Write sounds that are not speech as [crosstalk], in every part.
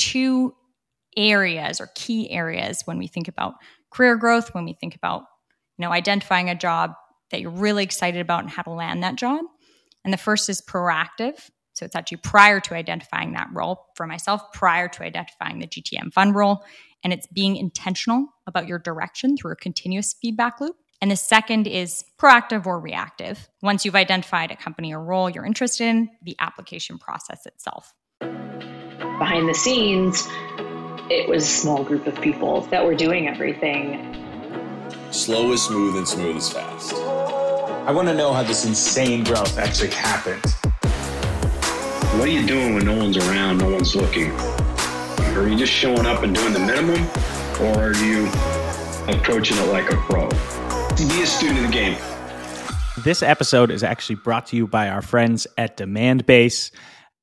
two areas or key areas when we think about career growth, when we think about you know identifying a job that you're really excited about and how to land that job. And the first is proactive. So it's actually prior to identifying that role for myself, prior to identifying the GTM fund role. And it's being intentional about your direction through a continuous feedback loop. And the second is proactive or reactive. Once you've identified a company or role you're interested in, the application process itself. Behind the scenes, it was a small group of people that were doing everything. Slow is smooth and smooth is fast. I want to know how this insane growth actually happened. What are you doing when no one's around, no one's looking? Are you just showing up and doing the minimum, or are you approaching it like a pro? Be a student of the game. This episode is actually brought to you by our friends at Demandbase.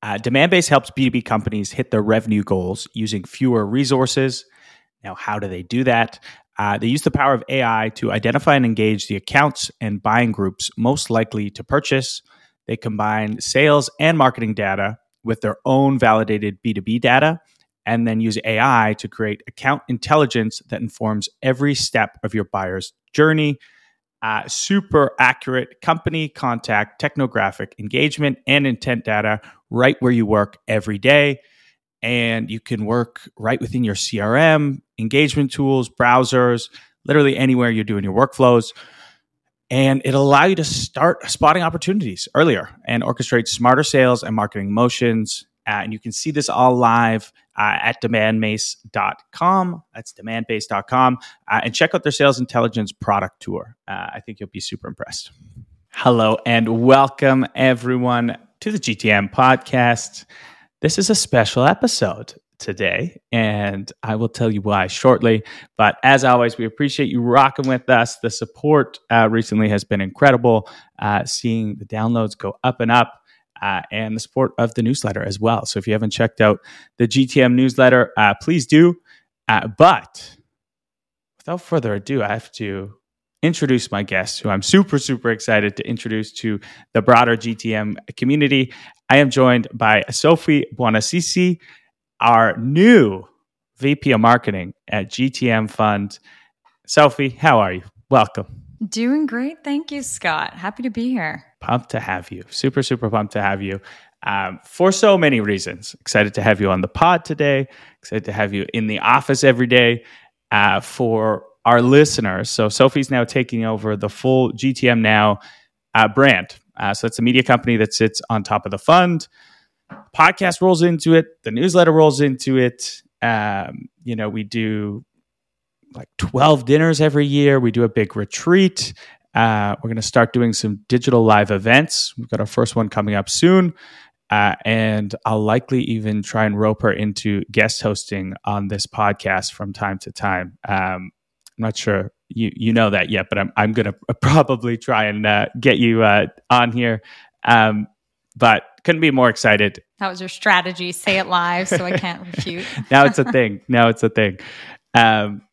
Uh, Demandbase helps B2B companies hit their revenue goals using fewer resources. Now, how do they do that? Uh, they use the power of AI to identify and engage the accounts and buying groups most likely to purchase. They combine sales and marketing data with their own validated B2B data and then use AI to create account intelligence that informs every step of your buyer's journey. Uh, super accurate company contact, technographic engagement, and intent data right where you work every day and you can work right within your CRM, engagement tools, browsers, literally anywhere you're doing your workflows. And it'll allow you to start spotting opportunities earlier and orchestrate smarter sales and marketing motions. Uh, and you can see this all live uh, at demandbase.com. That's demandbase.com. Uh, and check out their sales intelligence product tour. Uh, I think you'll be super impressed. Hello, and welcome everyone to the GTM podcast. This is a special episode today, and I will tell you why shortly. But as always, we appreciate you rocking with us. The support uh, recently has been incredible, uh, seeing the downloads go up and up. Uh, and the support of the newsletter as well. So if you haven't checked out the GTM newsletter, uh, please do. Uh, but without further ado, I have to introduce my guest, who I'm super, super excited to introduce to the broader GTM community. I am joined by Sophie Buonassisi, our new VP of Marketing at GTM Fund. Sophie, how are you? Welcome. Doing great. Thank you, Scott. Happy to be here. Pumped to have you. Super, super pumped to have you. Um, for so many reasons. Excited to have you on the pod today. Excited to have you in the office every day. Uh, for our listeners. So Sophie's now taking over the full GTM Now uh, brand. Uh, so it's a media company that sits on top of the fund. Podcast rolls into it. The newsletter rolls into it. Um, you know, we do like 12 dinners every year. We do a big retreat. Uh, we're going to start doing some digital live events. We've got our first one coming up soon. Uh, and I'll likely even try and rope her into guest hosting on this podcast from time to time. Um, I'm not sure you you know that yet, but I'm I'm gonna [laughs] probably try and uh, get you uh, on here. Um, but couldn't be more excited. That was your strategy. Say it live, so I can't refute. [laughs] now it's a thing. Now it's a thing. Um,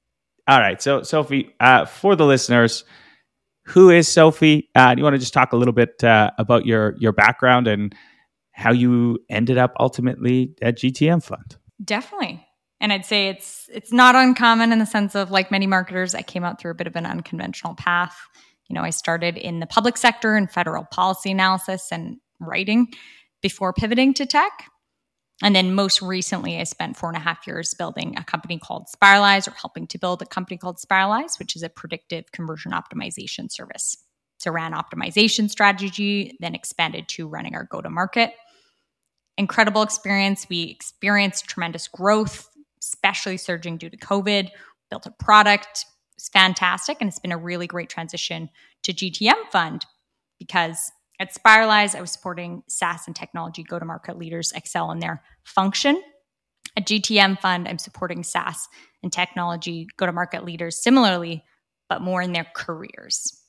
all right. So Sophie, uh, for the listeners, who is Sophie? Uh, do you want to just talk a little bit uh, about your your background and how you ended up ultimately at GTM Fund? Definitely and I'd say it's it's not uncommon in the sense of like many marketers, I came out through a bit of an unconventional path. You know, I started in the public sector and federal policy analysis and writing before pivoting to tech. And then most recently, I spent four and a half years building a company called Spiralyze or helping to build a company called Spiralyze, which is a predictive conversion optimization service. So ran optimization strategy, then expanded to running our go to market. Incredible experience. We experienced tremendous growth especially surging due to COVID, built a product. It's fantastic. And it's been a really great transition to GTM Fund because at Spiralyze, I was supporting SaaS and technology go to market leaders excel in their function. At GTM Fund, I'm supporting SaaS and technology go to market leaders similarly, but more in their careers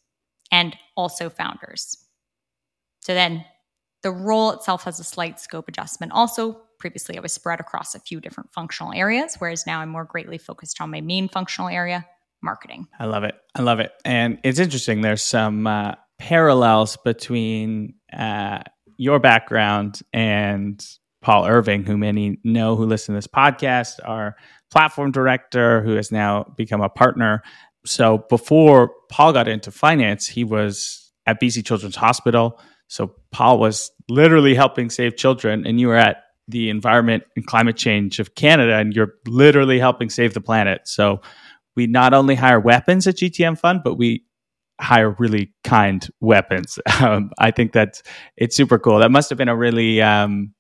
and also founders. So then the role itself has a slight scope adjustment also previously I was spread across a few different functional areas, whereas now I'm more greatly focused on my main functional area, marketing. I love it. I love it. And it's interesting. There's some uh, parallels between uh, your background and Paul Irving, who many know who listen to this podcast, our platform director, who has now become a partner. So before Paul got into finance, he was at BC Children's Hospital. So Paul was literally helping save children, and you were at the Environment and Climate Change of Canada, and you're literally helping save the planet. So we not only hire weapons at GTM Fund, but we hire really kind weapons. [laughs] Um, I think that it's super cool. That must have been a really um,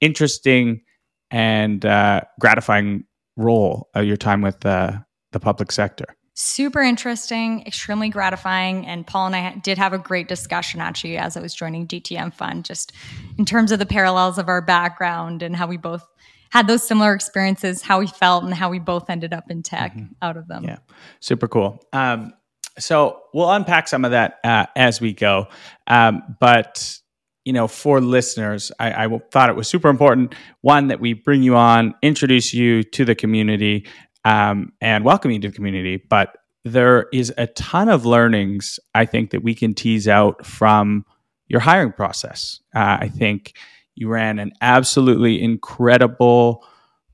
interesting and uh, gratifying role of your time with uh, the public sector. Super interesting, extremely gratifying. And Paul and I did have a great discussion actually as I was joining GTM Fund, just in terms of the parallels of our background and how we both had those similar experiences, how we felt, and how we both ended up in tech mm-hmm. out of them. Yeah, super cool. Um, so we'll unpack some of that uh, as we go. Um, but you know, for listeners, I, I, thought it was super important. One that we bring you on, introduce you to the community, um, and welcome you to the community. But there is a ton of learnings I think that we can tease out from your hiring process. Uh, I think you ran an absolutely incredible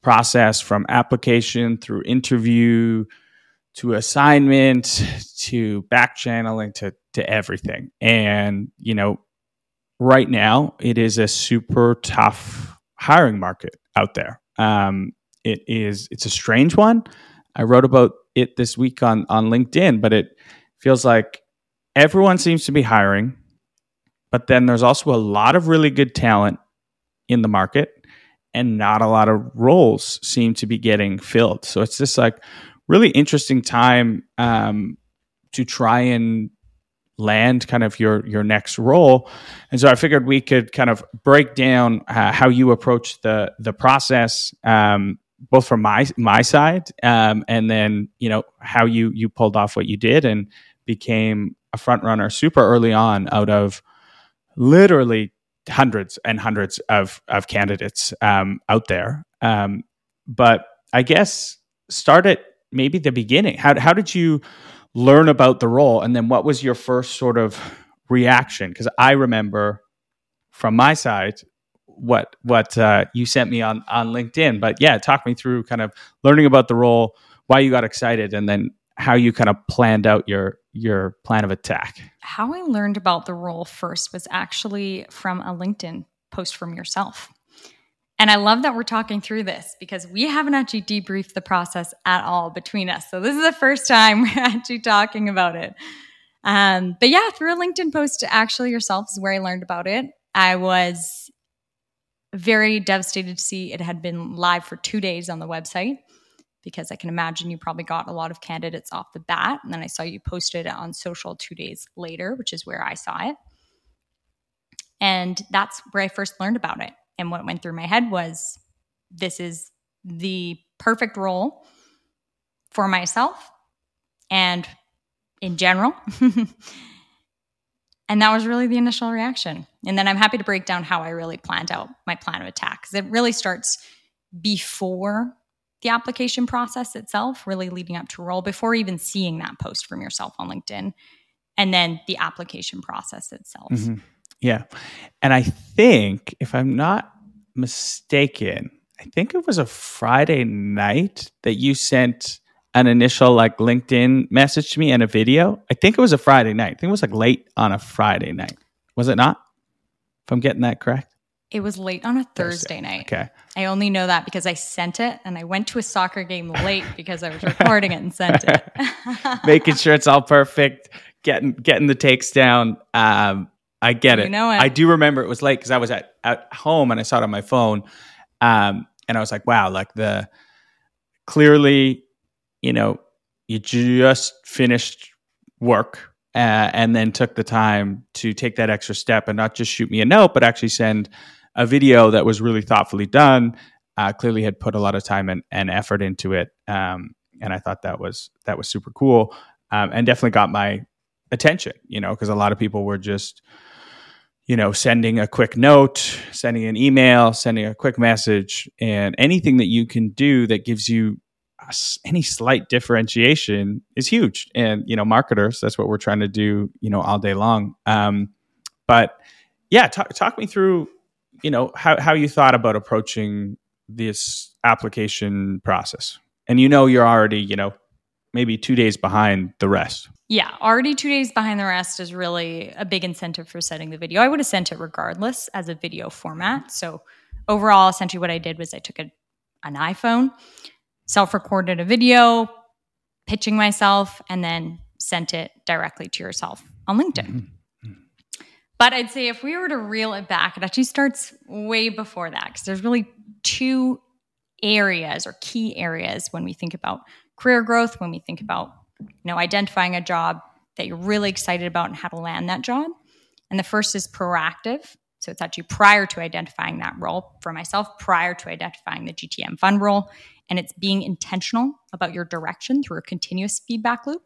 process from application through interview to assignment to back channeling to to everything. And you know, right now it is a super tough hiring market out there. Um, it is it's a strange one. I wrote about it this week on on LinkedIn, but it feels like everyone seems to be hiring, but then there's also a lot of really good talent in the market and not a lot of roles seem to be getting filled. So it's just like really interesting time um, to try and land kind of your your next role. And so i figured we could kind of break down uh, how you approach the the process um, both from my my side um, and then you know how you you pulled off what you did and became a front runner super early on out of literally hundreds and hundreds of of candidates um, out there. Um, but i guess start at maybe the beginning. How how did you learn about the role, and then what was your first sort of reaction? Because I remember from my side what what uh, you sent me on on LinkedIn. But yeah, talk me through kind of learning about the role, why you got excited, and then how you kind of planned out your your plan of attack. How I learned about the role first was actually from a LinkedIn post from yourself. And I love that we're talking through this because we haven't actually debriefed the process at all between us. So this is the first time [laughs] we're actually talking about it. Um, but yeah, through a LinkedIn post, to actually yourself is where I learned about it. I was very devastated to see it had been live for two days on the website because I can imagine you probably got a lot of candidates off the bat. And then I saw you posted it on social two days later, which is where I saw it. And that's where I first learned about it. And what went through my head was this is the perfect role for myself and in general. [laughs] and that was really the initial reaction. And then I'm happy to break down how I really planned out my plan of attack because it really starts before the application process itself, really leading up to role, before even seeing that post from yourself on LinkedIn, and then the application process itself. Mm-hmm. Yeah. And I think, if I'm not mistaken, I think it was a Friday night that you sent an initial like LinkedIn message to me and a video. I think it was a Friday night. I think it was like late on a Friday night. Was it not? If I'm getting that correct. It was late on a Thursday, Thursday. night. Okay. I only know that because I sent it and I went to a soccer game late because I was recording it and sent it. [laughs] Making sure it's all perfect, getting getting the takes down. Um, I get it. You know it. I do remember it was late because I was at, at home and I saw it on my phone. Um, and I was like, wow, like the clearly, you know, you just finished work uh, and then took the time to take that extra step and not just shoot me a note, but actually send a video that was really thoughtfully done. Uh, clearly had put a lot of time and, and effort into it. Um, and I thought that was that was super cool um, and definitely got my attention, you know, because a lot of people were just you know, sending a quick note, sending an email, sending a quick message, and anything that you can do that gives you any slight differentiation is huge. And you know, marketers, that's what we're trying to do, you know, all day long. Um, but yeah, talk talk me through you know how how you thought about approaching this application process, and you know you're already you know maybe two days behind the rest. Yeah, already two days behind the rest is really a big incentive for setting the video. I would have sent it regardless as a video format. So overall, essentially what I did was I took a, an iPhone, self-recorded a video, pitching myself, and then sent it directly to yourself on LinkedIn. Mm-hmm. But I'd say if we were to reel it back, it actually starts way before that because there's really two areas or key areas when we think about career growth, when we think about you know identifying a job that you're really excited about and how to land that job. And the first is proactive. So it's actually prior to identifying that role for myself, prior to identifying the GTM fund role. And it's being intentional about your direction through a continuous feedback loop.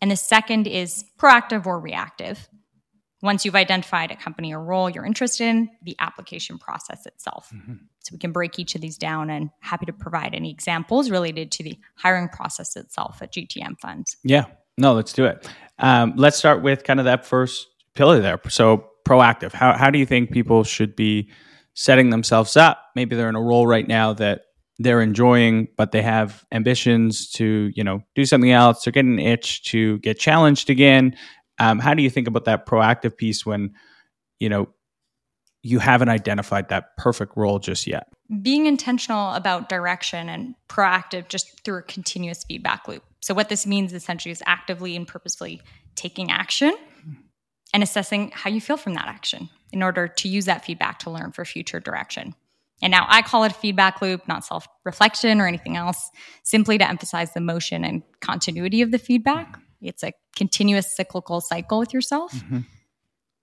And the second is proactive or reactive. Once you've identified a company or role you're interested in, the application process itself. Mm-hmm. So we can break each of these down and happy to provide any examples related to the hiring process itself at GTM funds. Yeah, no, let's do it. Um, let's start with kind of that first pillar there. So proactive. How, how do you think people should be setting themselves up? Maybe they're in a role right now that they're enjoying, but they have ambitions to, you know, do something else or get an itch to get challenged again. Um, how do you think about that proactive piece when, you know, you haven't identified that perfect role just yet. Being intentional about direction and proactive just through a continuous feedback loop. So, what this means essentially is actively and purposefully taking action and assessing how you feel from that action in order to use that feedback to learn for future direction. And now I call it a feedback loop, not self reflection or anything else, simply to emphasize the motion and continuity of the feedback. It's a continuous cyclical cycle with yourself. Mm-hmm.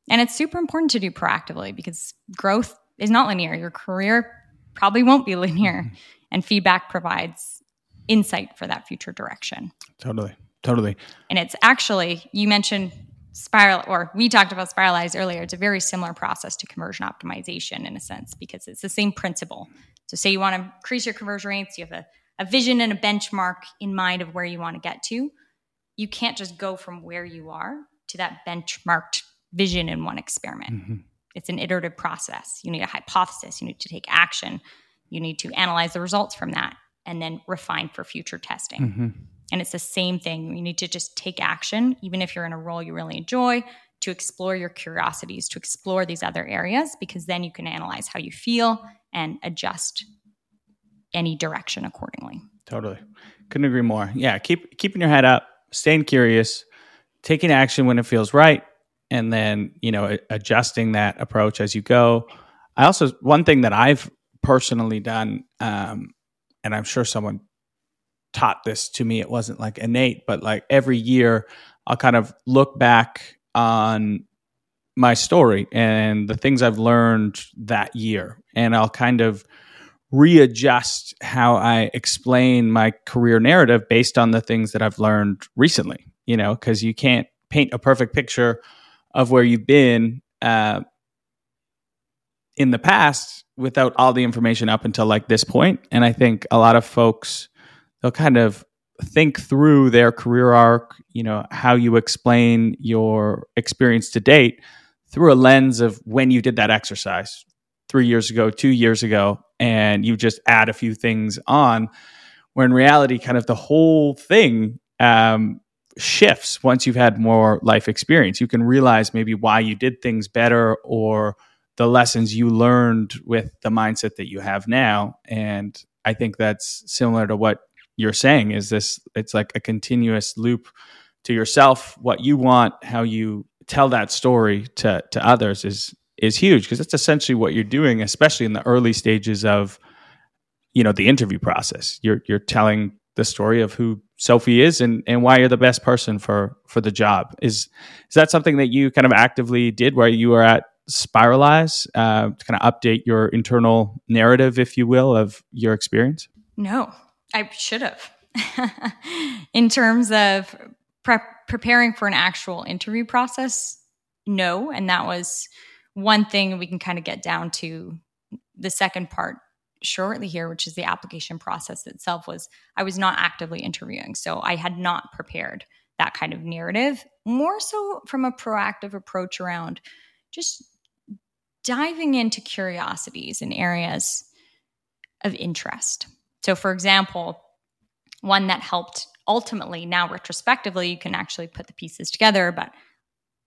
And it's super important to do proactively because growth is not linear. Your career probably won't be linear, mm-hmm. and feedback provides insight for that future direction. Totally. Totally. And it's actually, you mentioned spiral, or we talked about Spiralyze earlier. It's a very similar process to conversion optimization in a sense because it's the same principle. So, say you want to increase your conversion rates, you have a, a vision and a benchmark in mind of where you want to get to. You can't just go from where you are to that benchmarked vision in one experiment. Mm-hmm. It's an iterative process. You need a hypothesis, you need to take action, you need to analyze the results from that, and then refine for future testing. Mm-hmm. And it's the same thing. You need to just take action, even if you're in a role you really enjoy, to explore your curiosities, to explore these other areas, because then you can analyze how you feel and adjust any direction accordingly. Totally. Couldn't agree more. Yeah, keep keeping your head up, staying curious, taking action when it feels right, and then you know adjusting that approach as you go. I also one thing that i've personally done um, and i'm sure someone taught this to me it wasn't like innate but like every year i'll kind of look back on my story and the things i've learned that year. And i'll kind of readjust how i explain my career narrative based on the things that i've learned recently you know because you can't paint a perfect picture of where you've been uh, in the past without all the information up until like this point. And I think a lot of folks they'll kind of think through their career arc, you know, how you explain your experience to date through a lens of when you did that exercise three years ago, two years ago, and you just add a few things on. Where in reality, kind of the whole thing um, shifts once you've had more life experience. You can realize maybe why you did things better or the lessons you learned with the mindset that you have now. And I think that's similar to what you're saying is this it's like a continuous loop to yourself, what you want, how you tell that story to to others is is huge because that's essentially what you're doing, especially in the early stages of you know the interview process. You're you're telling the story of who Sophie is and, and why you're the best person for for the job. Is is that something that you kind of actively did where you were at Spiralyze uh, to kind of update your internal narrative, if you will, of your experience? No, I should have. [laughs] In terms of pre- preparing for an actual interview process, no, and that was one thing we can kind of get down to the second part shortly here, which is the application process itself, was I was not actively interviewing. So I had not prepared that kind of narrative, more so from a proactive approach around just diving into curiosities and areas of interest. So, for example, one that helped ultimately, now retrospectively, you can actually put the pieces together, but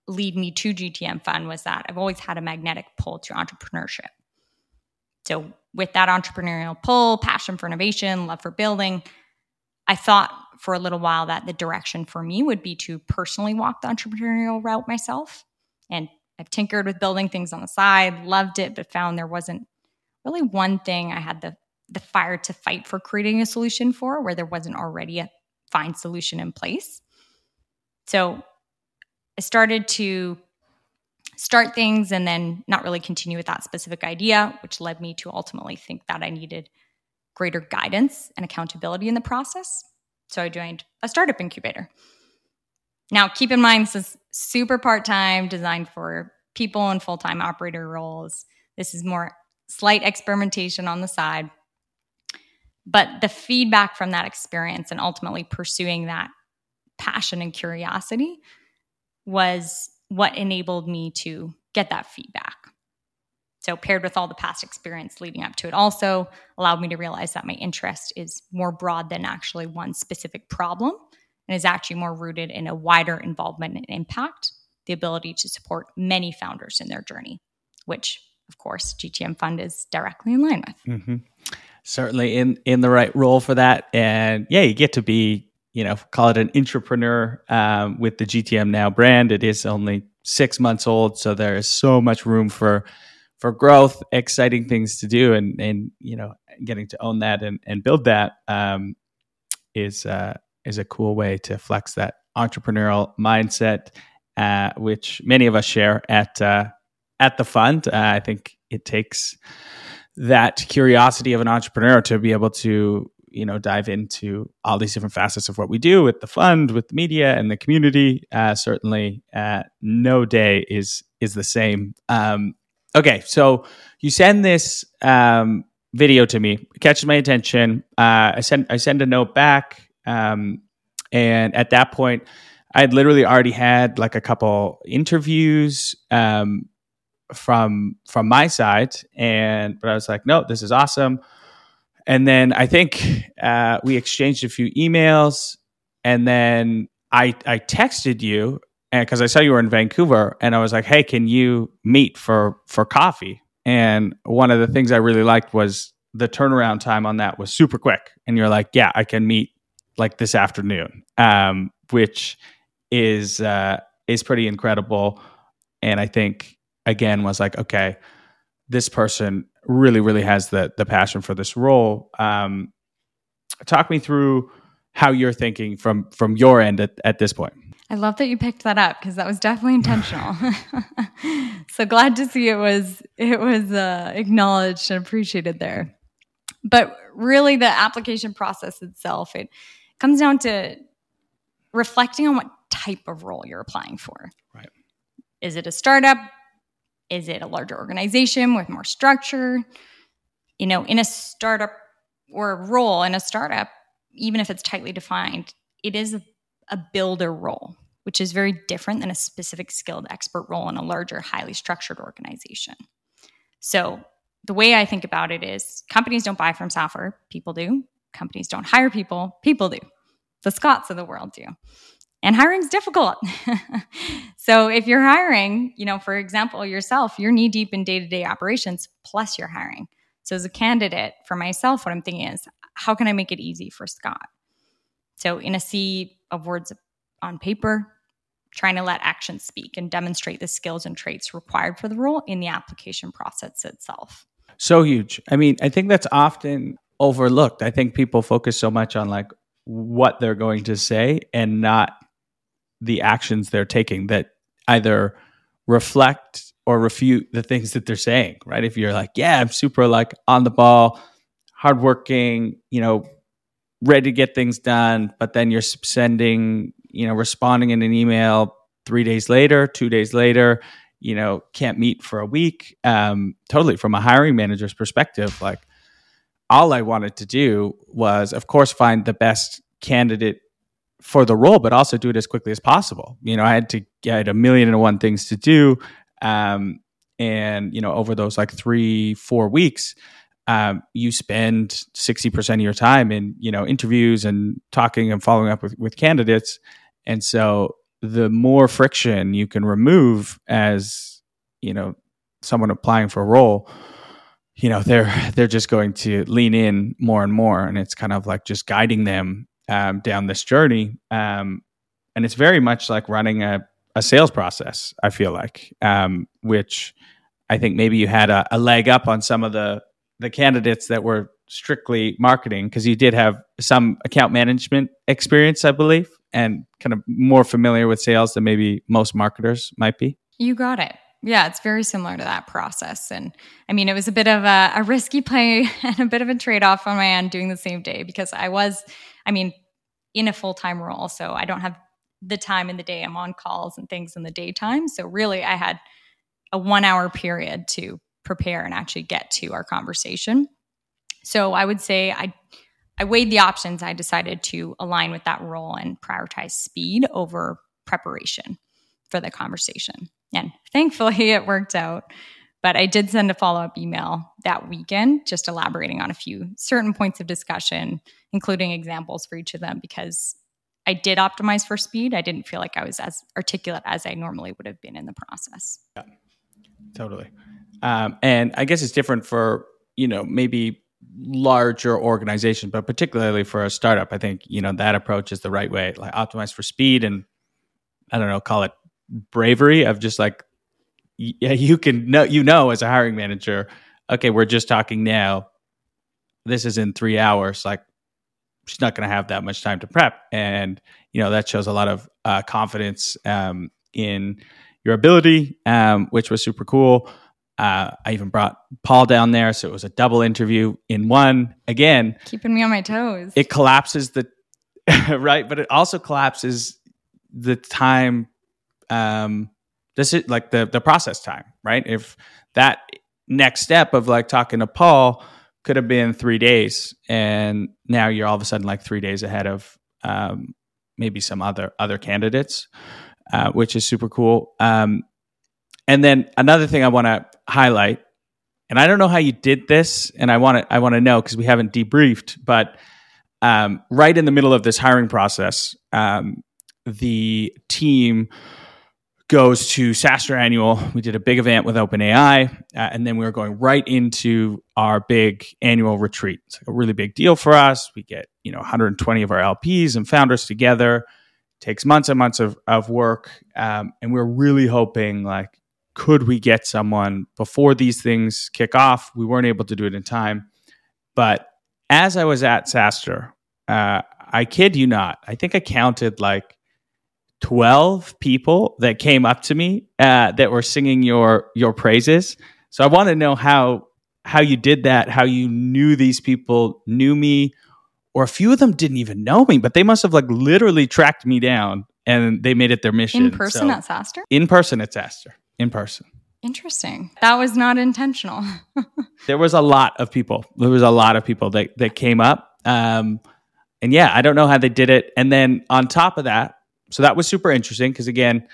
lead me to GTM Fund was that I've always had a magnetic pull to entrepreneurship. So, with that entrepreneurial pull, passion for innovation, love for building, I thought for a little while that the direction for me would be to personally walk the entrepreneurial route myself. And I've tinkered with building things on the side, loved it, but found there wasn't really one thing I had the the fire to fight for creating a solution for where there wasn't already a fine solution in place. So I started to start things and then not really continue with that specific idea, which led me to ultimately think that I needed greater guidance and accountability in the process. So I joined a startup incubator. Now, keep in mind, this is super part time, designed for people in full time operator roles. This is more slight experimentation on the side. But the feedback from that experience and ultimately pursuing that passion and curiosity was what enabled me to get that feedback. So, paired with all the past experience leading up to it, also allowed me to realize that my interest is more broad than actually one specific problem and is actually more rooted in a wider involvement and impact, the ability to support many founders in their journey, which, of course, GTM Fund is directly in line with. Mm-hmm. Certainly in in the right role for that, and yeah, you get to be you know call it an entrepreneur um, with the GTM Now brand. It is only six months old, so there is so much room for for growth, exciting things to do, and and you know, getting to own that and, and build that um, is uh, is a cool way to flex that entrepreneurial mindset, uh, which many of us share at uh, at the fund. Uh, I think it takes that curiosity of an entrepreneur to be able to you know dive into all these different facets of what we do with the fund with the media and the community uh, certainly uh, no day is is the same um, Okay, so you send this um, video to me, catches my attention. Uh, I send I send a note back, um, and at that point, I had literally already had like a couple interviews um, from from my side, and but I was like, no, this is awesome. And then I think uh, we exchanged a few emails, and then I I texted you because I saw you were in Vancouver, and I was like, "Hey, can you meet for for coffee?" And one of the things I really liked was the turnaround time on that was super quick. And you're like, "Yeah, I can meet like this afternoon," um, which is uh, is pretty incredible. And I think again was like, okay, this person really, really has the the passion for this role. Um, talk me through how you're thinking from from your end at, at this point. I love that you picked that up because that was definitely intentional. [laughs] so glad to see it was it was uh, acknowledged and appreciated there. But really, the application process itself it comes down to reflecting on what type of role you're applying for. Right? Is it a startup? Is it a larger organization with more structure? You know, in a startup or role in a startup, even if it's tightly defined, it is a builder role, which is very different than a specific skilled expert role in a larger, highly structured organization. So, the way I think about it is companies don't buy from software, people do. Companies don't hire people, people do. The Scotts of the world do. And hiring's difficult. [laughs] so if you're hiring, you know, for example, yourself, you're knee deep in day to day operations, plus you're hiring. So as a candidate for myself, what I'm thinking is, how can I make it easy for Scott? So in a sea of words on paper, trying to let action speak and demonstrate the skills and traits required for the role in the application process itself. So huge. I mean, I think that's often overlooked. I think people focus so much on like what they're going to say and not the actions they're taking that either reflect or refute the things that they're saying, right? If you're like, yeah, I'm super like on the ball, hardworking, you know, ready to get things done, but then you're sending, you know, responding in an email three days later, two days later, you know, can't meet for a week. Um, totally from a hiring manager's perspective, like all I wanted to do was, of course, find the best candidate for the role, but also do it as quickly as possible. You know, I had to get a million and one things to do. Um, and you know over those like three four weeks um, you spend 60% of your time in you know interviews and talking and following up with, with candidates and so the more friction you can remove as you know someone applying for a role you know they're they're just going to lean in more and more and it's kind of like just guiding them um, down this journey um, and it's very much like running a, a sales process i feel like um, which i think maybe you had a, a leg up on some of the the candidates that were strictly marketing because you did have some account management experience, I believe, and kind of more familiar with sales than maybe most marketers might be. You got it. Yeah, it's very similar to that process. And I mean, it was a bit of a, a risky play [laughs] and a bit of a trade off on my end doing the same day because I was, I mean, in a full time role. So I don't have the time in the day. I'm on calls and things in the daytime. So really, I had a one hour period to prepare and actually get to our conversation. So I would say I I weighed the options. I decided to align with that role and prioritize speed over preparation for the conversation. And thankfully [laughs] it worked out. But I did send a follow up email that weekend, just elaborating on a few certain points of discussion, including examples for each of them, because I did optimize for speed. I didn't feel like I was as articulate as I normally would have been in the process. Yeah, totally. Um, and I guess it's different for, you know, maybe larger organization, but particularly for a startup, I think, you know, that approach is the right way, like optimize for speed and I don't know, call it bravery of just like, [laughs] yeah, you can know, you know, as a hiring manager, okay, we're just talking now. This is in three hours. Like, she's not going to have that much time to prep. And, you know, that shows a lot of uh, confidence um, in your ability, um, which was super cool. Uh, I even brought Paul down there, so it was a double interview in one. Again, keeping me on my toes. It collapses the [laughs] right, but it also collapses the time. Um, this is like the the process time, right? If that next step of like talking to Paul could have been three days, and now you're all of a sudden like three days ahead of um, maybe some other other candidates, uh, which is super cool. Um, and then another thing I want to highlight, and I don't know how you did this, and I want to I want to know because we haven't debriefed, but um, right in the middle of this hiring process, um, the team goes to SaaStr Annual. We did a big event with OpenAI, uh, and then we were going right into our big annual retreat. It's like a really big deal for us. We get you know 120 of our LPs and founders together. It takes months and months of of work, um, and we're really hoping like could we get someone before these things kick off? We weren't able to do it in time. But as I was at SaaStr, uh, I kid you not, I think I counted like 12 people that came up to me uh, that were singing your your praises. So I want to know how how you did that, how you knew these people knew me, or a few of them didn't even know me, but they must have like literally tracked me down and they made it their mission. In person so, at SaaStr? In person at SaaStr in person. Interesting. That was not intentional. [laughs] there was a lot of people. There was a lot of people that that came up. Um, and yeah, I don't know how they did it. And then on top of that, so that was super interesting because again,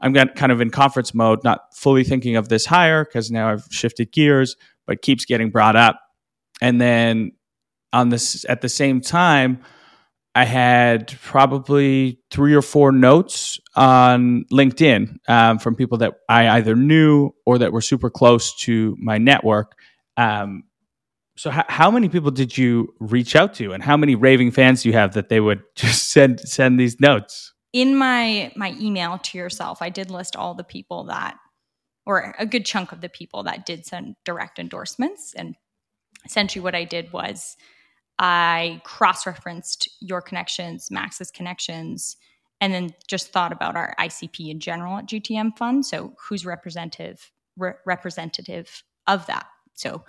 I'm kind of in conference mode, not fully thinking of this hire because now I've shifted gears, but keeps getting brought up. And then on this at the same time, I had probably three or four notes on LinkedIn um, from people that I either knew or that were super close to my network. Um, so, h- how many people did you reach out to, and how many raving fans do you have that they would [laughs] just send send these notes? In my my email to yourself, I did list all the people that, or a good chunk of the people that did send direct endorsements, and essentially what I did was I cross referenced your connections, Max's connections, and then just thought about our ICP in general at GTM Fund. So who's representative re- representative of that? So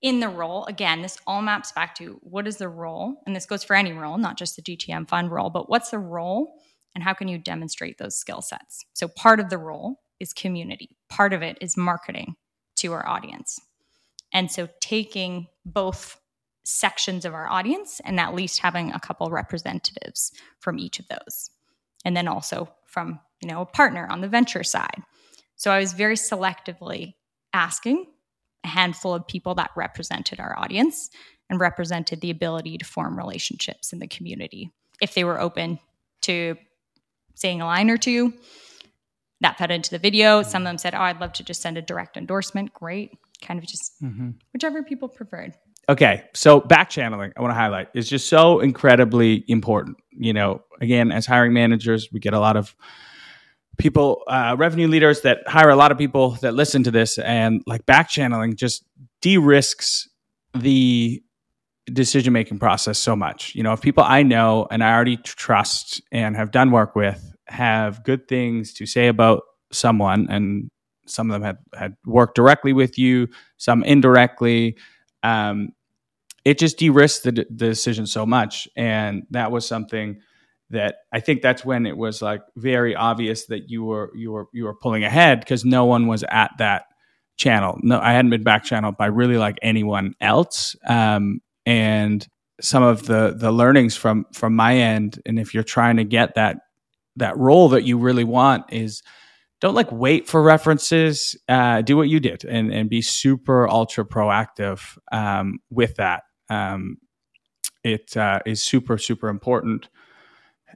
in the role, again, this all maps back to what is the role, and this goes for any role, not just the GTM Fund role, but what's the role and how can you demonstrate those skill sets? So part of the role is community. Part of it is marketing to our audience. And so taking both sections of our audience and at least having a couple representatives from each of those. And then also from, you know, a partner on the venture side. So I was very selectively asking a handful of people that represented our audience and represented the ability to form relationships in the community if they were open to saying a line or two. That fed into the video. Some of them said oh i'd love to just send a direct endorsement. Great. Kind of just mm-hmm. whichever people preferred. Okay so back channeling i want to highlight is just so incredibly important you know? Again as hiring managers we get a lot of people uh, revenue leaders that hire a lot of people that listen to this and like back channeling just de-risks the decision making process so much you know if people i know and i already trust and have done work with have good things to say about someone and some of them had had worked directly with you some indirectly um, it just de-risked the, the decision so much and that was something that I think that's when it was like very obvious that you were you were you were pulling ahead because no one was at that channel. No, I hadn't been back channeled by really like anyone else. Um, and some of the the learnings from from my end, and if you're trying to get that that role that you really want, is don't like wait for references. Uh, do what you did and and be super ultra proactive um, with that. Um, it uh, is super super important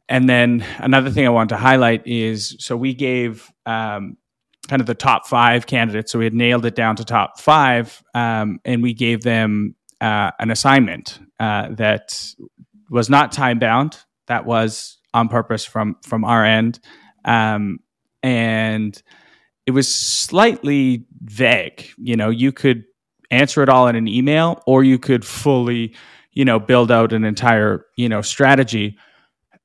and then another thing I want to highlight is so we gave um, kind of the top five candidates. So we had nailed it down to top five, um, and we gave them uh, an assignment uh, that was not time bound. That was on purpose from from our end, um, and it was slightly vague. You know, you could answer it all in an email, or you could fully, you know, build out an entire you know strategy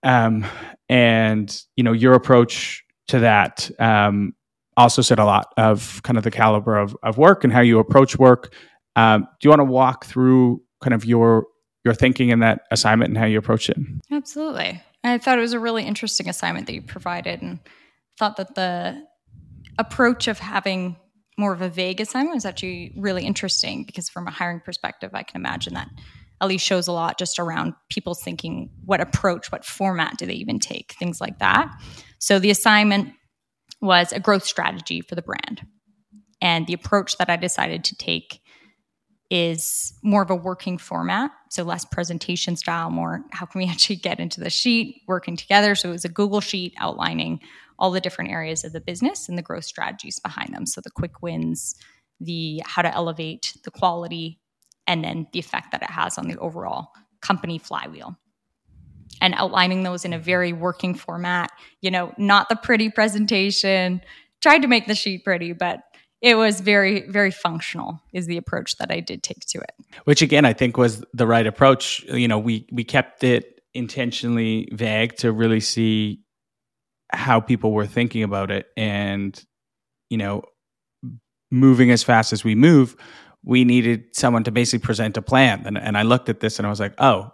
um, and you know your approach to that um, also said a lot of kind of the caliber of, of work and how you approach work. Um, do you want to walk through kind of your your thinking in that assignment and how you approach it? Absolutely. I thought it was a really interesting assignment that you provided, and thought that the approach of having more of a vague assignment was actually really interesting because from a hiring perspective, I can imagine that at least shows a lot just around people thinking what approach, what format do they even take, things like that. So the assignment was a growth strategy for the brand. And the approach that I decided to take is more of a working format. So less presentation style, more how can we [laughs] actually get into the sheet working together. So it was a Google sheet outlining all the different areas of the business and the growth strategies behind them. So the quick wins, the how to elevate the quality and then the effect that it has on the overall company flywheel and outlining those in a very working format you know not the pretty presentation tried to make the sheet pretty but it was very very functional is the approach that i did take to it. Which again i think was the right approach. You know we we kept it intentionally vague to really see how people were thinking about it. And you know moving as fast as we move we needed someone to basically present a plan. And, and I looked at this and I was like, oh,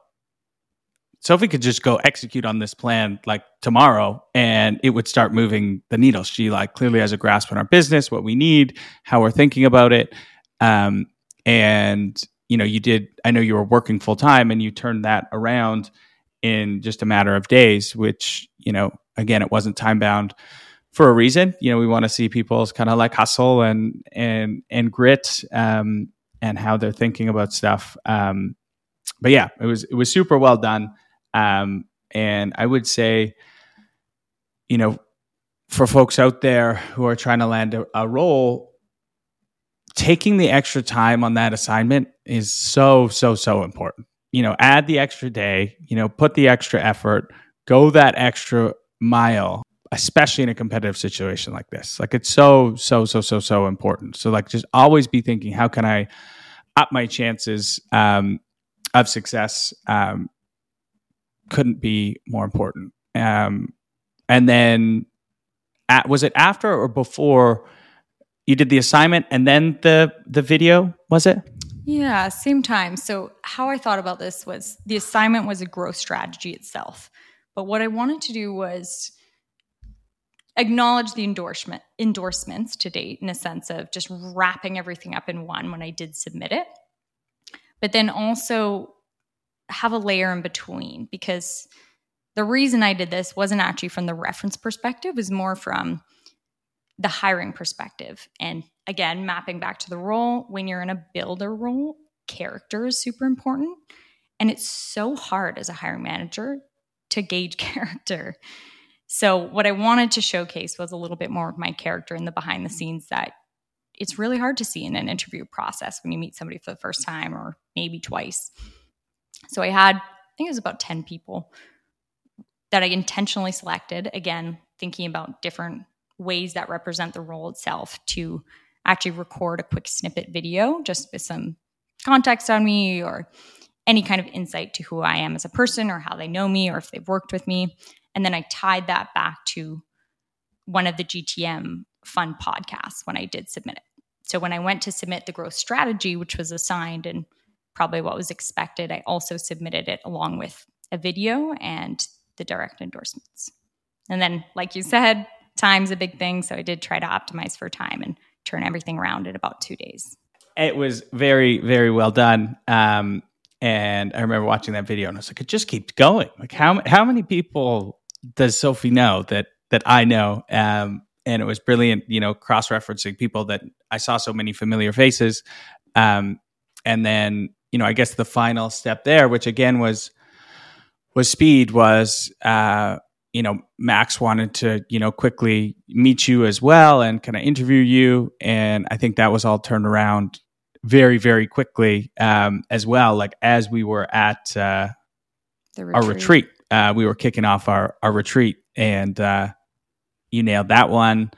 Sophie could just go execute on this plan like tomorrow and it would start moving the needle. She like clearly has a grasp on our business, what we need, how we're thinking about it. Um, and you know, you did, I know you were working full time and you turned that around in just a matter of days, which, you know, again, it wasn't time bound for a reason. You know, we want to see people's kind of like hustle and and and grit um, and how they're thinking about stuff. Um, but yeah, it was it was super well done. Um, and I would say, you know, for folks out there who are trying to land a, a role, taking the extra time on that assignment is so so so important. You know, add the extra day. You know, put the extra effort. Go that extra mile especially in a competitive situation like this. Like it's so, so, so, so, so important. So like just always be thinking, how can I up my chances um, of success? Um, couldn't be more important. Um, and then at, was it after or before you did the assignment and then the the video was it yeah same time so how i thought about this was the assignment was a growth strategy itself but what i wanted to do was acknowledge the endorsement endorsements to date in a sense of just wrapping everything up in one when I did submit it. But then also have a layer in between because the reason I did this wasn't actually from the reference perspective, it was more from the hiring perspective. And again, mapping back to the role, when you're in a builder role, character is super important. And it's so hard as a hiring manager to gauge [laughs] character. So, what I wanted to showcase was a little bit more of my character in the behind the scenes that it's really hard to see in an interview process when you meet somebody for the first time or maybe twice. So, I had, I think it was about 10 people that I intentionally selected, again, thinking about different ways that represent the role itself to actually record a quick snippet video just with some context on me or any kind of insight to who I am as a person or how they know me or if they've worked with me. And then I tied that back to one of the GTM fund podcasts when I did submit it. So when I went to submit the growth strategy, which was assigned and probably what was expected, I also submitted it along with a video and the direct endorsements. And then, like you said, time's a big thing. So I did try to optimize for time and turn everything around in about two days. It was very, very well done. Um, and I remember watching that video and I was like, it just keeps going. Like how how many people does Sophie know that that I know? Um, and it was brilliant, you know, cross referencing people that I saw so many familiar faces. Um, and then, you know, I guess the final step there, which again was was speed, was uh, you know, Max wanted to, you know, quickly meet you as well and kind of interview you. And I think that was all turned around very, very quickly um, as well. Like as we were at uh, retreat. our retreat, uh, we were kicking off our, our retreat and uh, you nailed that one.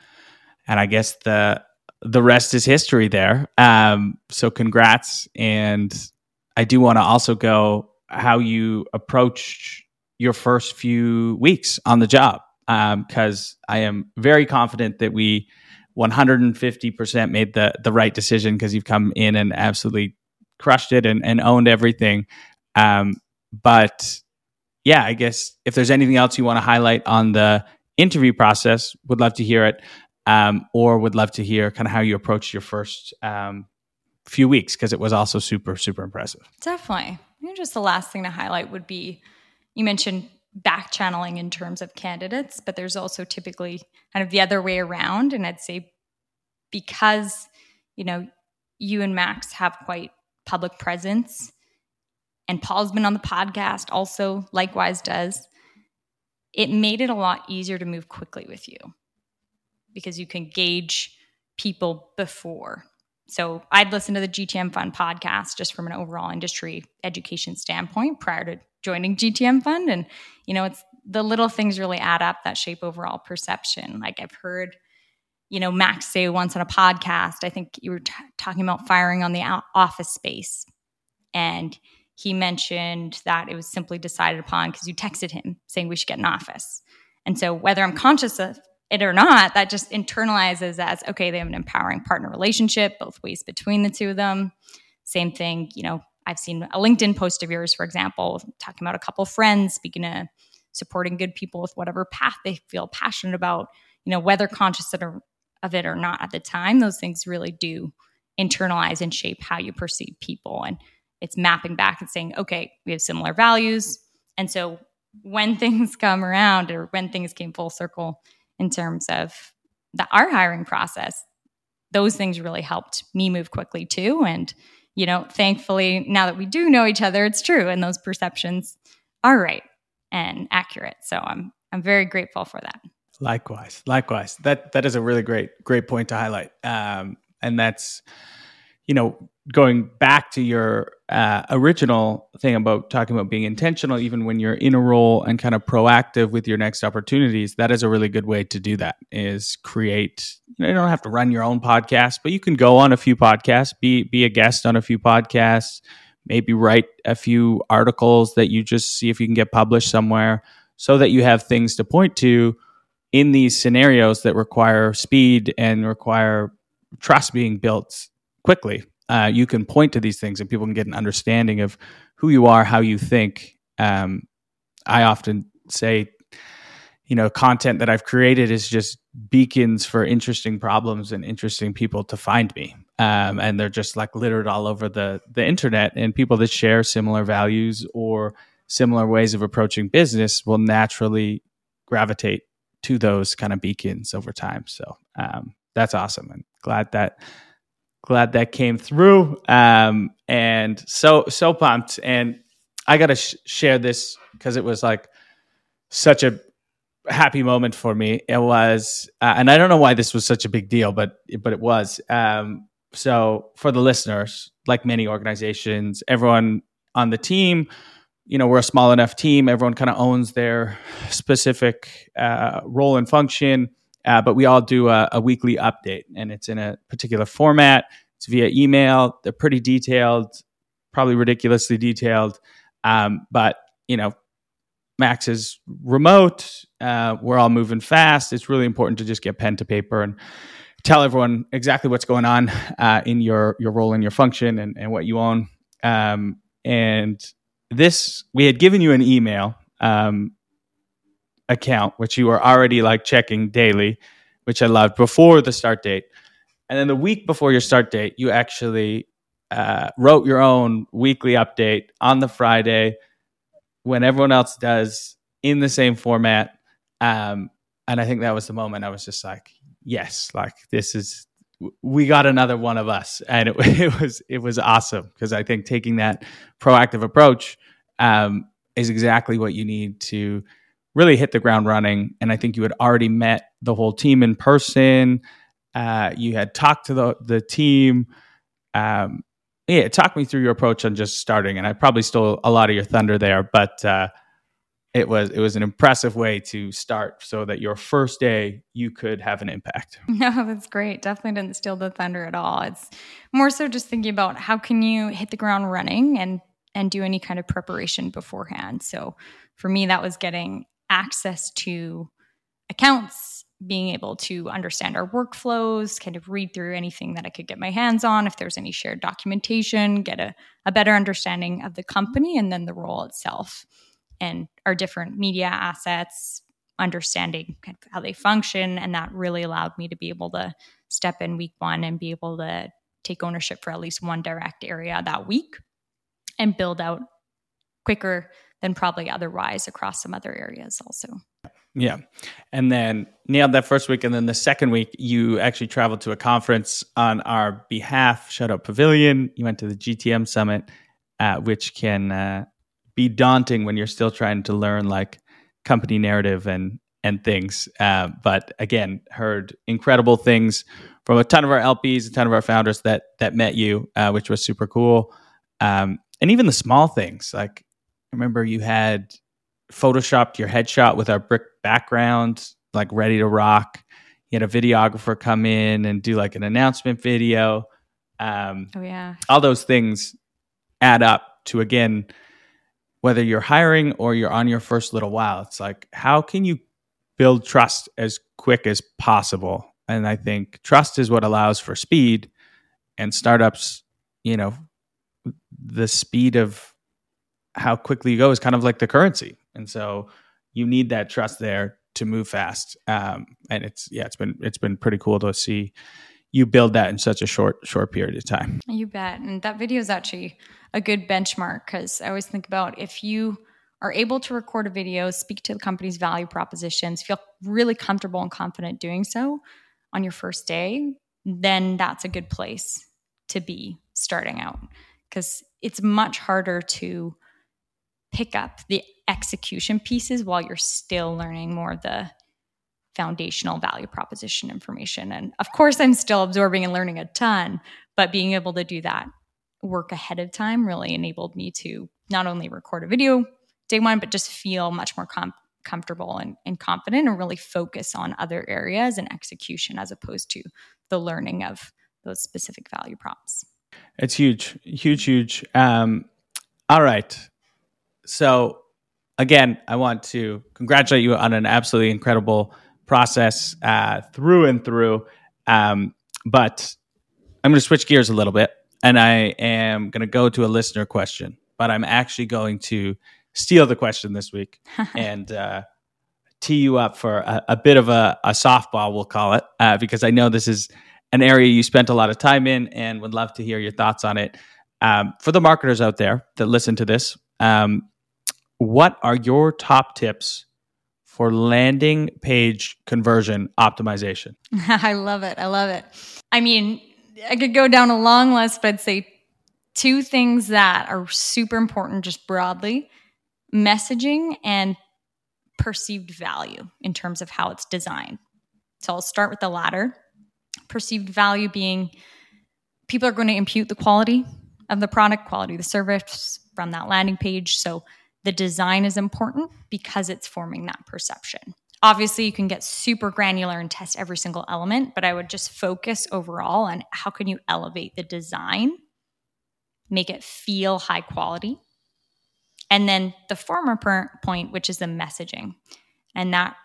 And I guess the, the rest is history there. Um, so congrats. And I do want to also go how you approached your first few weeks on the job because um, I am very confident that we 150% made the the right decision because you've come in and absolutely crushed it and, and owned everything. Um, but yeah, I guess if there's anything else you want to highlight on the interview process, would love to hear it. Um, or would love to hear kind of how you approached your first um, few weeks because it was also super, super impressive. Definitely. just the last thing to highlight would be you mentioned back channeling in terms of candidates, but there's also typically kind of the other way around. And I'd say because, you know, you and Max have quite public presence, and Paul's been on the podcast also, likewise does, it made it a lot easier to move quickly with you because you can gauge people before. So I'd listen to the GTM Fund podcast just from an overall industry education standpoint prior to joining GTM Fund. And, you know, it's the little things really add up that shape overall perception. Like I've heard, you know, Max say once on a podcast, I think you were t- talking about firing on the office space. And he mentioned that it was simply decided upon because you texted him saying we should get an office. And so whether I'm conscious of it or not, that just internalizes as okay, they have an empowering partner relationship, both ways between the two of them. Same thing, you know, I've seen a LinkedIn post of yours, for example, talking about a couple friends speaking to supporting good people with whatever path they feel passionate about, you know, whether conscious of it or not at the time, those things really do internalize and shape how you perceive people. And it's mapping back and saying, okay, we have similar values. And so when [laughs] things come around or when things came full circle in terms of the, our hiring process, those things really helped me move quickly too. And you know, thankfully, now that we do know each other, it's true, and those perceptions are right and accurate. So I'm I'm very grateful for that. Likewise, likewise. That that is a really great great point to highlight, um, and that's you know going back to your uh, original thing about talking about being intentional, even when you're in a role and kind of proactive with your next opportunities, that is a really good way to do that. Is create. You, know, you don't have to run your own podcast, but you can go on a few podcasts, be be a guest on a few podcasts, maybe write a few articles that you just see if you can get published somewhere, so that you have things to point to in these scenarios that require speed and require trust being built quickly uh, you can point to these things and people can get an understanding of who you are, how you think. Um, I often say, you know, content that I've created is just beacons for interesting problems and interesting people to find me. Um, and they're just like littered all over the the internet. And people that share similar values or similar ways of approaching business will naturally gravitate to those kind of beacons over time. So, um, that's awesome. And glad that glad that came through. Um, and so so pumped. And I got to sh- share this because it was like such a happy moment for me. It was, uh, and I don't know why this was such a big deal, but but it was. Um, so for the listeners, like many organizations, everyone on the team, you know, we're a small enough team. Everyone kind of owns their [sighs] specific uh, role and function, uh, but we all do a, a weekly update, and it's in a particular format. It's via email. They're pretty detailed, probably ridiculously detailed, um, but you know, Max is remote. Uh, we're all moving fast. It's really important to just get pen to paper and tell everyone exactly what's going on uh, in your your role and your function and, and what you own. Um, and this, we had given you an email um, account, which you were already like checking daily, which I loved before the start date. And then the week before your start date, you actually uh, wrote your own weekly update on the Friday when everyone else does in the same format. Um, and I think that was the moment I was just like, yes, like this is we got another one of us, and it, [laughs] it was it was awesome because I think taking that proactive approach um, is exactly what you need to really hit the ground running. And I think you had already met the whole team in person. Uh, you had talked to the the team. Um, yeah, talk me through your approach on just starting. And I probably stole a lot of your thunder there, but uh, it was it was an impressive way to start so that your first day you could have an impact. [laughs] No, that's great. Definitely didn't steal the thunder at all. It's more so just thinking about how can you hit the ground running and and do any kind of preparation beforehand. So for me that was getting access to accounts, being able to understand our workflows, kind of read through anything that I could get my hands on, if there's any shared documentation, get a, a better understanding of the company and then the role itself and our different media assets, understanding kind of how they function. And that really allowed me to be able to step in week one and be able to take ownership for at least one direct area that week and build out quicker than probably otherwise across some other areas also. Yeah. And then nailed that first week. And then the second week, you actually traveled to a conference on our behalf, Shout Out Pavilion. You went to the GTM Summit, uh, which can uh, be daunting when you're still trying to learn like company narrative and and things. Uh, but again, heard incredible things from a ton of our LPs, a ton of our founders that that met you, uh, which was super cool. Um, and even the small things, like remember you had photoshopped your headshot with our brick background, like ready to rock. You had a videographer come in and do like an announcement video. Um, oh yeah, all those things add up to again whether you're hiring or you're on your first little while, it's like, how can you build trust as quick as possible? And I think trust is what allows for speed and startups, you know, the speed of how quickly you go is kind of like the currency. And so you need that trust there to move fast. Um, and it's, yeah, it's been, it's been pretty cool to see you build that in such a short, short period of time. You bet. And that video is actually a good benchmark because I always think about if you are able to record a video, speak to the company's value propositions, feel really comfortable and confident doing so on your first day, then that's a good place to be starting out because it's much harder to pick up the execution pieces while you're still learning more of the foundational value proposition information. And of course, I'm still absorbing and learning a ton, but being able to do that work ahead of time really enabled me to not only record a video day one, but just feel much more com- comfortable and, and confident and really focus on other areas and execution as opposed to the learning of those specific value props. It's huge, huge, huge. Um, all right. So, again, I want to congratulate you on an absolutely incredible process uh, through and through. Um, but I'm going to switch gears a little bit and I am going to go to a listener question, but I'm actually going to steal the question this week [laughs] and uh, tee you up for a, a bit of a, a, softball, we'll call it, uh, because I know this is an area you spent a lot of time in and would love to hear your thoughts on it. Um, for the marketers out there that listen to this, um, what are your top tips for landing page conversion optimization? [laughs] I love it. I love it. I mean, I could go down a long list, but I'd say two things that are super important just broadly messaging and perceived value in terms of how it's designed. So I'll start with the latter. Perceived value being people are going to impute the quality of the product, quality of the service from that landing page. So the design is important because it's forming that perception. Obviously, you can get super granular and test every single element, but I would just focus overall on how can you elevate the design, make it feel high quality. And then the former point, which is the messaging. And that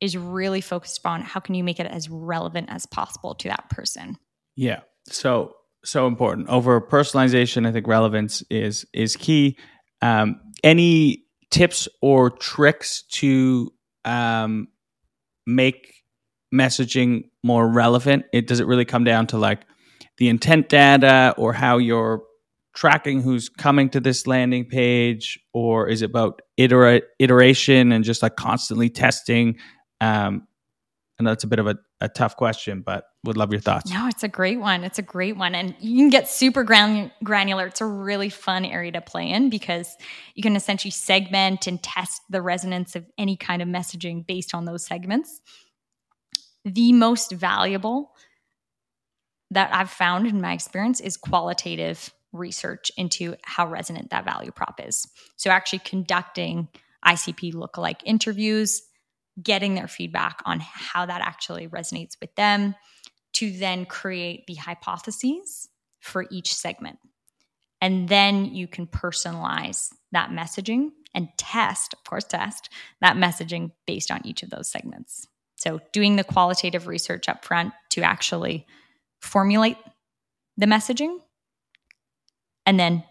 is really focused on how can you make it as relevant as possible to that person. Yeah. So so important. Over personalization, I think relevance is is key. Um, any tips or tricks to um, make messaging more relevant? It does it really come down to like the intent data or how you're tracking who's coming to this landing page, or is it about iterate, iteration and just like constantly testing? Um, I know it's a bit of a, a tough question, but would love your thoughts. No, it's a great one. It's a great one. And you can get super gran- granular. It's a really fun area to play in because you can essentially segment and test the resonance of any kind of messaging based on those segments. The most valuable that I've found in my experience is qualitative research into how resonant that value prop is. So, actually conducting ICP lookalike interviews, getting their feedback on how that actually resonates with them to then create the hypotheses for each segment. And then you can personalize that messaging and test, of course, test that messaging based on each of those segments. So, doing the qualitative research up front to actually formulate the messaging and then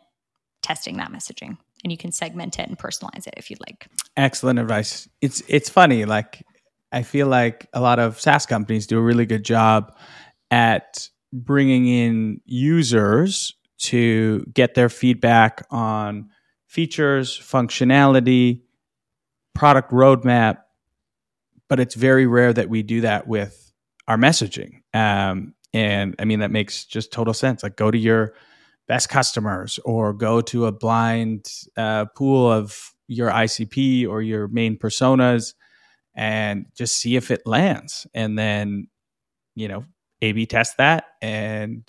testing that messaging and you can segment it and personalize it if you'd like. Excellent advice. It's it's funny like I feel like a lot of SaaS companies do a really good job at bringing in users to get their feedback on features, functionality, product roadmap, but it's very rare that we do that with our messaging. Um, and I mean, that makes just total sense. Like, go to your best customers or go to a blind uh, pool of your ICP or your main personas and just see if it lands. And then, you know, A B test that and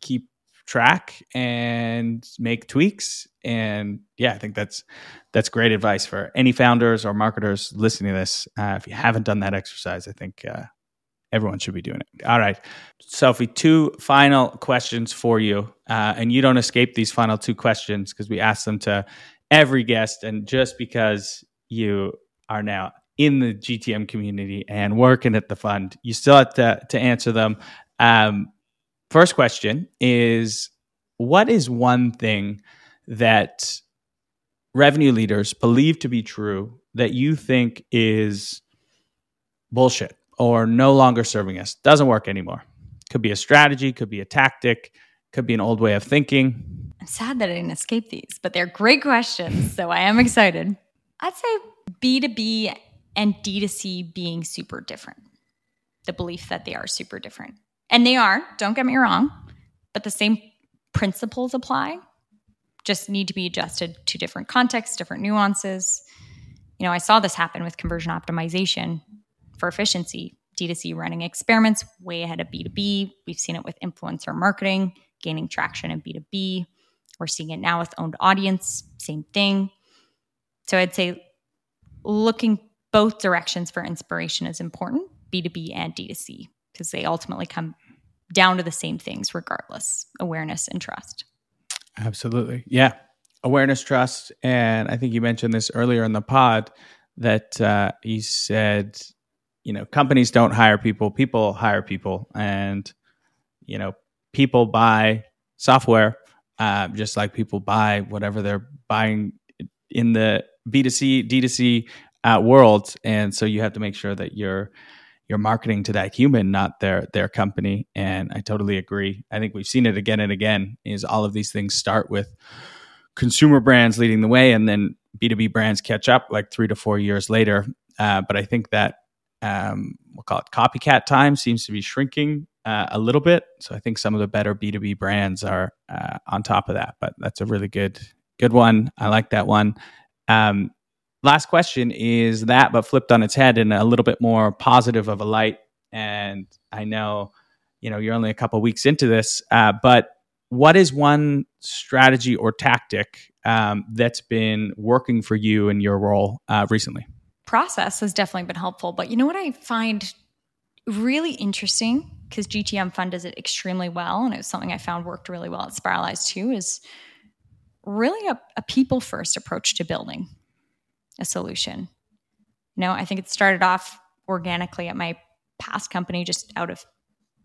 keep track and make tweaks. And yeah, I think that's that's great advice for any founders or marketers listening to this. Uh, if you haven't done that exercise, I think uh, everyone should be doing it. All right. Sophie, two final questions for you. Uh, and you don't escape these final two questions because we ask them to every guest. And just because you are now in the GTM community and working at the fund, you still have to, to answer them. Um, first question is What is one thing that revenue leaders believe to be true that you think is bullshit? Or no longer serving us. Doesn't work anymore. Could be a strategy, could be a tactic, could be an old way of thinking. I'm sad that I didn't escape these, but they're great questions. so I am excited. I'd say B2B and D2C being super different. The belief that they are super different. And they are, don't get me wrong, but the same principles apply, just need to be adjusted to different contexts, different nuances. You know, I saw this happen with conversion optimization for efficiency. D2C running experiments way ahead of B2B. We've seen it with influencer marketing, gaining traction in B2B. We're seeing it now with owned audience, same thing. So I'd say looking both directions for inspiration is important, B2B and D2C, because they ultimately come down to the same things regardless awareness and trust. Absolutely. Yeah. Awareness, trust. And I think you mentioned this earlier in the pod that uh, you said you know companies don't hire people people hire people. And you know people buy software uh, just like people buy whatever they're buying in the b2c d2c uh, world. And so you have to make sure that you're you're marketing to that human not their their company. And i totally agree. I think we've seen it again and again is all of these things start with consumer brands leading the way and then b2b brands catch up like three to four years later. Uh, but I think that um, we'll call it copycat time seems to be shrinking uh, a little bit. So I think some of the better B2B brands are uh, on top of that. But that's a really good good one. I like that one. Um, last question is that, but flipped on its head in a little bit more positive of a light. And I know, you know, you're only a couple weeks into this, uh, but what is one strategy or tactic um, that's been working for you in your role uh, recently? Process has definitely been helpful, but you know what I find really interesting because GTM Fund does it extremely well, and it was something I found worked really well at Spiralyze too. Is really a, a people first approach to building a solution. You know, I think it started off organically at my past company just out of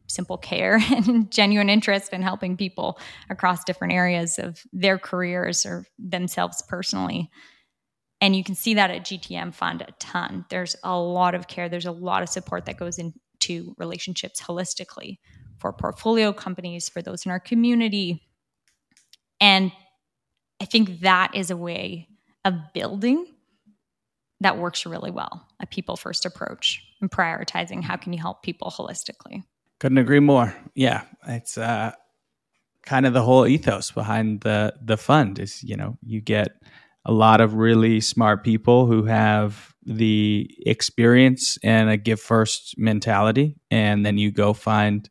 simple care [laughs] and genuine interest in helping people across different areas of their careers or themselves personally. And you can see that at GTM Fund a ton. There's a lot of care, there's a lot of support that goes into relationships holistically for portfolio companies, for those in our community. And I think that is a way of building that works really well a people first approach and prioritizing how can you help people holistically couldn't agree more yeah it's uh, kind of the whole ethos behind the the fund is you know you get a lot of really smart people who have the experience and a give first mentality and then you go find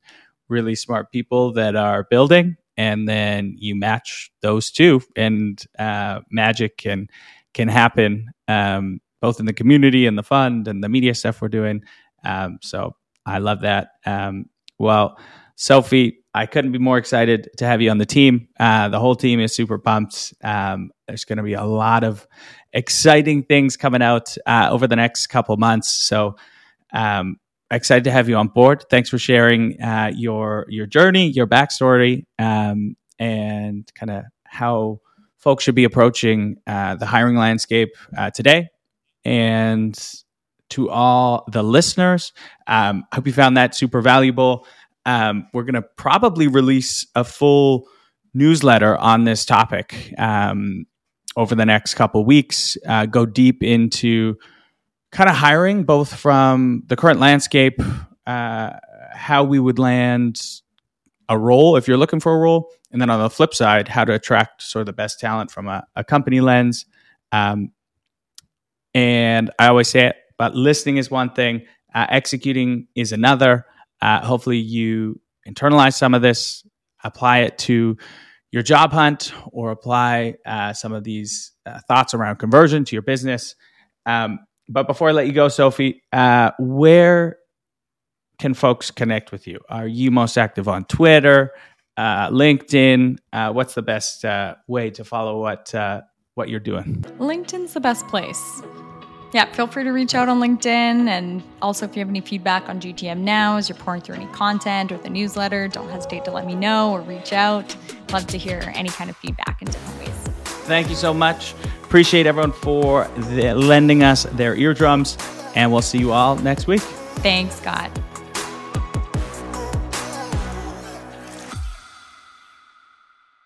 really smart people that are building and then you match those two and uh, magic can can happen um, both in the community and the fund and the media stuff we're doing. Um, so I love that. Um, well, Sophie, I couldn't be more excited to have you on the team. Uh, the whole team is super pumped. Um, there's going to be a lot of exciting things coming out uh, over the next couple months. So um, excited to have you on board. Thanks for sharing uh, your your journey, your backstory, um, and kind of how folks should be approaching uh, the hiring landscape uh, today and to all the listeners. Um, hope you found that super valuable. Um, we're going to probably release a full newsletter on this topic um, over the next couple weeks. Uh, go deep into kind of hiring, both from the current landscape, uh, how we would land a role if you're looking for a role, and then on the flip side, how to attract sort of the best talent from a, a company lens. Um, and I always say it, but listening is one thing, uh, executing is another. Uh, hopefully, you internalize some of this, apply it to your job hunt, or apply uh, some of these uh, thoughts around conversion to your business. Um, but before I let you go, Sophie, uh, where can folks connect with you? Are you most active on Twitter, uh, LinkedIn? what's the best way to follow what what you're doing? LinkedIn's the best place yeah, feel free to reach out on LinkedIn. And also, if you have any feedback on GTM Now as you're pouring through any content or the newsletter, don't hesitate to let me know or reach out. Love to hear any kind of feedback in different ways. Thank you so much. Appreciate everyone for the, lending us their eardrums. And we'll see you all next week. Thanks, Scott.